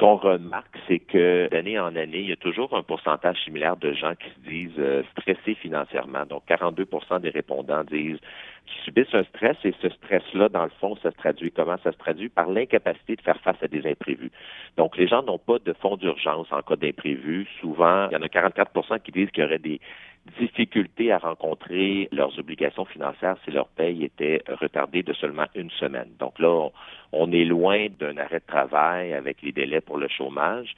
qu'on remarque, c'est que d'année en année, il y a toujours un pourcentage similaire de gens qui se disent euh, stressés financièrement. Donc, 42% des répondants disent qu'ils subissent un stress et ce stress-là, dans le fond, ça se traduit comment? Ça se traduit par l'incapacité de faire face à des imprévus. Donc, les gens n'ont pas de fonds d'urgence en cas d'imprévu. Souvent, il y en a 44% qui disent qu'il y aurait des difficultés à rencontrer leurs obligations financières si leur paye était retardée de seulement une semaine. Donc là, on est loin d'un arrêt de travail avec les délais pour le chômage.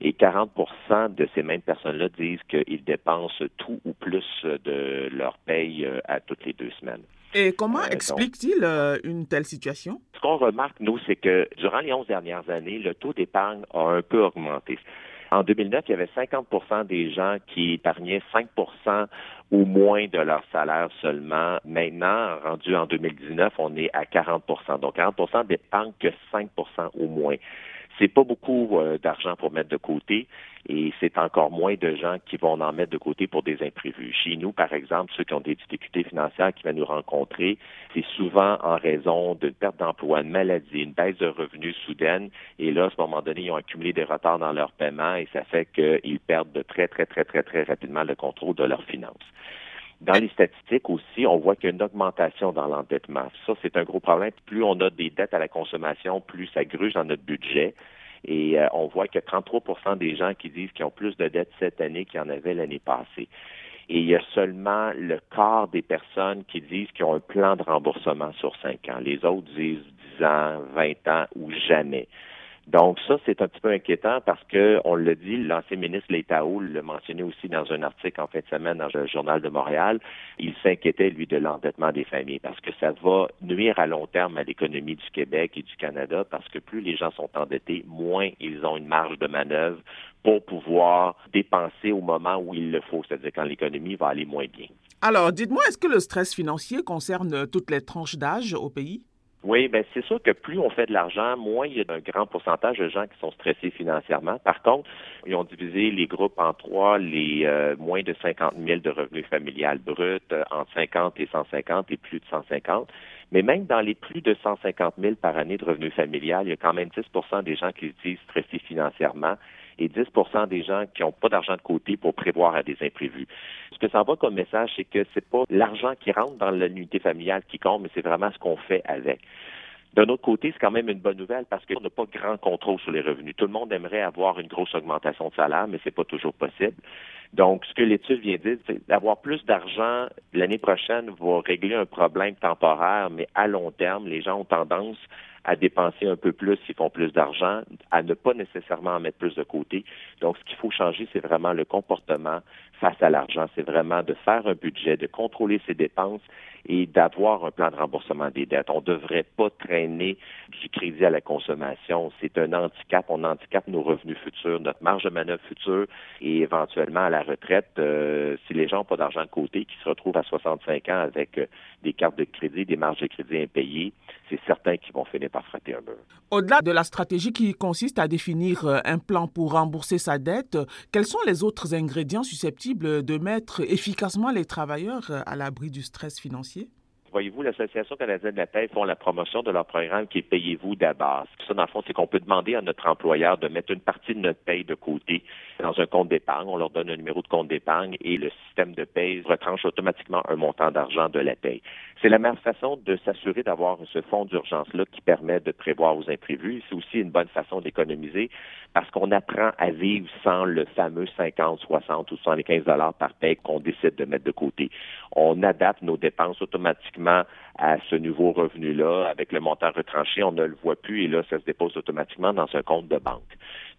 Et 40% de ces mêmes personnes-là disent qu'ils dépensent tout ou plus de leur paye euh, à toutes les deux semaines. Et comment euh, explique-t-il euh, une telle situation? Ce qu'on remarque, nous, c'est que durant les 11 dernières années, le taux d'épargne a un peu augmenté. En 2009, il y avait 50% des gens qui épargnaient 5% ou moins de leur salaire seulement. Maintenant, rendu en 2019, on est à 40% Donc 40% d'épargne que 5% ou moins c'est pas beaucoup euh, d'argent pour mettre de côté et c'est encore moins de gens qui vont en mettre de côté pour des imprévus. Chez nous, par exemple, ceux qui ont des difficultés financières qui viennent nous rencontrer, c'est souvent en raison d'une perte d'emploi, une maladie, une baisse de revenus soudaine et là, à ce moment donné, ils ont accumulé des retards dans leur paiement et ça fait qu'ils perdent de très, très, très, très, très rapidement le contrôle de leurs finances. Dans les statistiques aussi, on voit qu'il y a une augmentation dans l'endettement. Ça, c'est un gros problème. Plus on a des dettes à la consommation, plus ça gruge dans notre budget. Et euh, on voit que 33% des gens qui disent qu'ils ont plus de dettes cette année qu'il y en avait l'année passée. Et il y a seulement le quart des personnes qui disent qu'ils ont un plan de remboursement sur cinq ans. Les autres disent 10 ans, 20 ans ou jamais. Donc ça, c'est un petit peu inquiétant parce que, on l'a dit, l'ancien ministre Létao l'a mentionné aussi dans un article en fin de semaine dans le Journal de Montréal, il s'inquiétait, lui, de l'endettement des familles parce que ça va nuire à long terme à l'économie du Québec et du Canada parce que plus les gens sont endettés, moins ils ont une marge de manœuvre pour pouvoir dépenser au moment où il le faut, c'est-à-dire quand l'économie va aller moins bien. Alors, dites-moi, est-ce que le stress financier concerne toutes les tranches d'âge au pays? Oui, ben c'est sûr que plus on fait de l'argent, moins il y a un grand pourcentage de gens qui sont stressés financièrement. Par contre, ils ont divisé les groupes en trois, les euh, moins de 50 000 de revenus familiales bruts, euh, entre 50 et 150 et plus de 150. Mais même dans les plus de 150 000 par année de revenus familiales, il y a quand même 10% des gens qui se disent stressés financièrement et 10% des gens qui n'ont pas d'argent de côté pour prévoir à des imprévus. Ce que ça envoie comme message, c'est que c'est pas l'argent qui rentre dans l'unité familiale qui compte, mais c'est vraiment ce qu'on fait avec. D'un autre côté, c'est quand même une bonne nouvelle parce qu'on n'a pas grand contrôle sur les revenus. Tout le monde aimerait avoir une grosse augmentation de salaire, mais c'est pas toujours possible. Donc, ce que l'étude vient dire, c'est d'avoir plus d'argent l'année prochaine va régler un problème temporaire, mais à long terme, les gens ont tendance à dépenser un peu plus s'ils font plus d'argent, à ne pas nécessairement en mettre plus de côté. Donc, ce qu'il faut changer, c'est vraiment le comportement face à l'argent. C'est vraiment de faire un budget, de contrôler ses dépenses et d'avoir un plan de remboursement des dettes. On ne devrait pas traîner du crédit à la consommation. C'est un handicap. On handicape nos revenus futurs, notre marge de manœuvre future et éventuellement à la retraite, euh, si les gens n'ont pas d'argent de côté, qui se retrouvent à 65 ans avec euh, des cartes de crédit, des marges de crédit impayées, c'est certain qu'ils vont finir Au-delà de la stratégie qui consiste à définir euh, un plan pour rembourser sa dette, quels sont les autres ingrédients susceptibles de mettre efficacement les travailleurs à l'abri du stress financier? Voyez-vous, l'Association canadienne de la paix font la promotion de leur programme qui est Payez-vous d'abord. Ça, dans le fond, c'est qu'on peut demander à notre employeur de mettre une partie de notre paye de côté dans un compte d'épargne. On leur donne un numéro de compte d'épargne et le système de paye retranche automatiquement un montant d'argent de la paye. C'est la meilleure façon de s'assurer d'avoir ce fonds d'urgence-là qui permet de prévoir aux imprévus. C'est aussi une bonne façon d'économiser parce qu'on apprend à vivre sans le fameux 50, 60 ou 75 dollars par paye qu'on décide de mettre de côté. On adapte nos dépenses automatiquement à ce nouveau revenu-là. Avec le montant retranché, on ne le voit plus et là, ça se dépose automatiquement dans un compte de banque.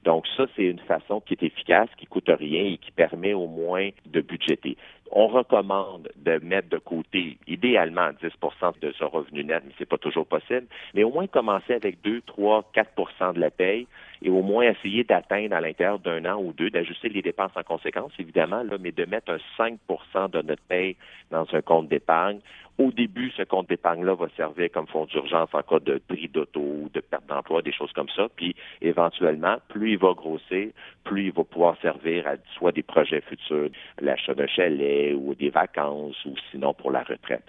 Donc ça, c'est une façon qui est efficace, qui coûte rien et qui permet au moins de budgéter. On recommande de mettre de côté idéalement 10% de ce revenu net, mais c'est pas toujours possible, mais au moins commencer avec 2, 3, 4% de la paye et au moins essayer d'atteindre à l'intérieur d'un an ou deux, d'ajuster les dépenses en conséquence, évidemment, là, mais de mettre un 5% de notre paye dans un compte d'épargne. Au début, ce compte d'épargne-là va servir comme fonds d'urgence en cas de prix d'auto, de perte d'emploi, des choses comme ça. Puis, éventuellement, plus il va grossir, plus il va pouvoir servir à soit des projets futurs, l'achat d'un chalet ou des vacances ou sinon pour la retraite.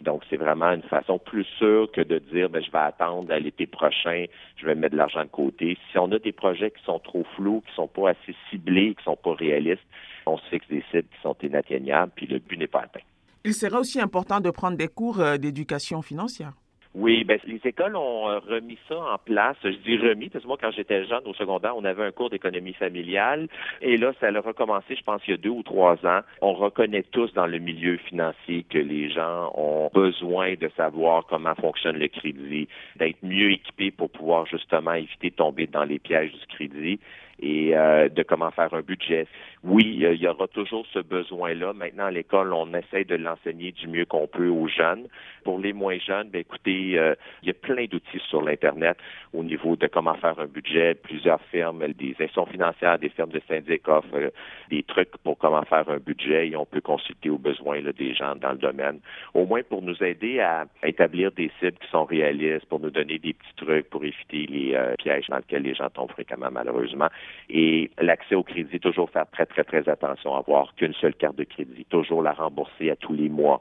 Donc, c'est vraiment une façon plus sûre que de dire, ben, je vais attendre à l'été prochain, je vais mettre de l'argent de côté. Si on a des projets qui sont trop flous, qui sont pas assez ciblés, qui sont pas réalistes, on se fixe des cibles qui sont inatteignables, puis le but n'est pas atteint. Il serait aussi important de prendre des cours euh, d'éducation financière. Oui, ben les écoles ont euh, remis ça en place. Je dis remis parce que moi, quand j'étais jeune au secondaire, on avait un cours d'économie familiale et là, ça a recommencé, je pense, il y a deux ou trois ans. On reconnaît tous dans le milieu financier que les gens ont besoin de savoir comment fonctionne le crédit, d'être mieux équipés pour pouvoir justement éviter de tomber dans les pièges du crédit et euh, de comment faire un budget. Oui, il y aura toujours ce besoin-là. Maintenant, à l'école, on essaie de l'enseigner du mieux qu'on peut aux jeunes. Pour les moins jeunes, ben, écoutez, euh, il y a plein d'outils sur l'Internet au niveau de comment faire un budget. Plusieurs firmes, des institutions financières, des firmes de syndic offrent euh, des trucs pour comment faire un budget et on peut consulter aux besoins des gens dans le domaine. Au moins pour nous aider à établir des cibles qui sont réalistes, pour nous donner des petits trucs pour éviter les pièges dans lesquels les gens tombent fréquemment, malheureusement. Et l'accès au crédit, toujours faire très, très, très attention à avoir qu'une seule carte de crédit, toujours la rembourser à tous les mois.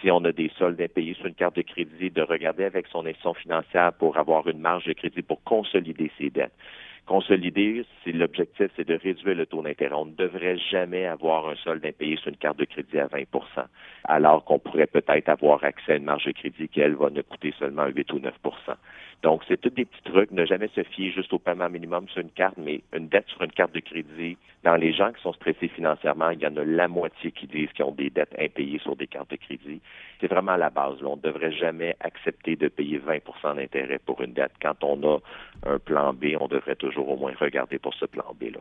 Si on a des soldes impayés sur une carte de crédit, de regarder avec son institution financière pour avoir une marge de crédit pour consolider ses dettes. Consolider, c'est l'objectif, c'est de réduire le taux d'intérêt. On ne devrait jamais avoir un solde impayé sur une carte de crédit à 20% alors qu'on pourrait peut-être avoir accès à une marge de crédit qui, elle, va ne coûter seulement 8 ou 9% donc, c'est tous des petits trucs. Ne jamais se fier juste au paiement minimum sur une carte, mais une dette sur une carte de crédit. Dans les gens qui sont stressés financièrement, il y en a la moitié qui disent qu'ils ont des dettes impayées sur des cartes de crédit. C'est vraiment la base. On ne devrait jamais accepter de payer 20% d'intérêt pour une dette. Quand on a un plan B, on devrait toujours au moins regarder pour ce plan B-là.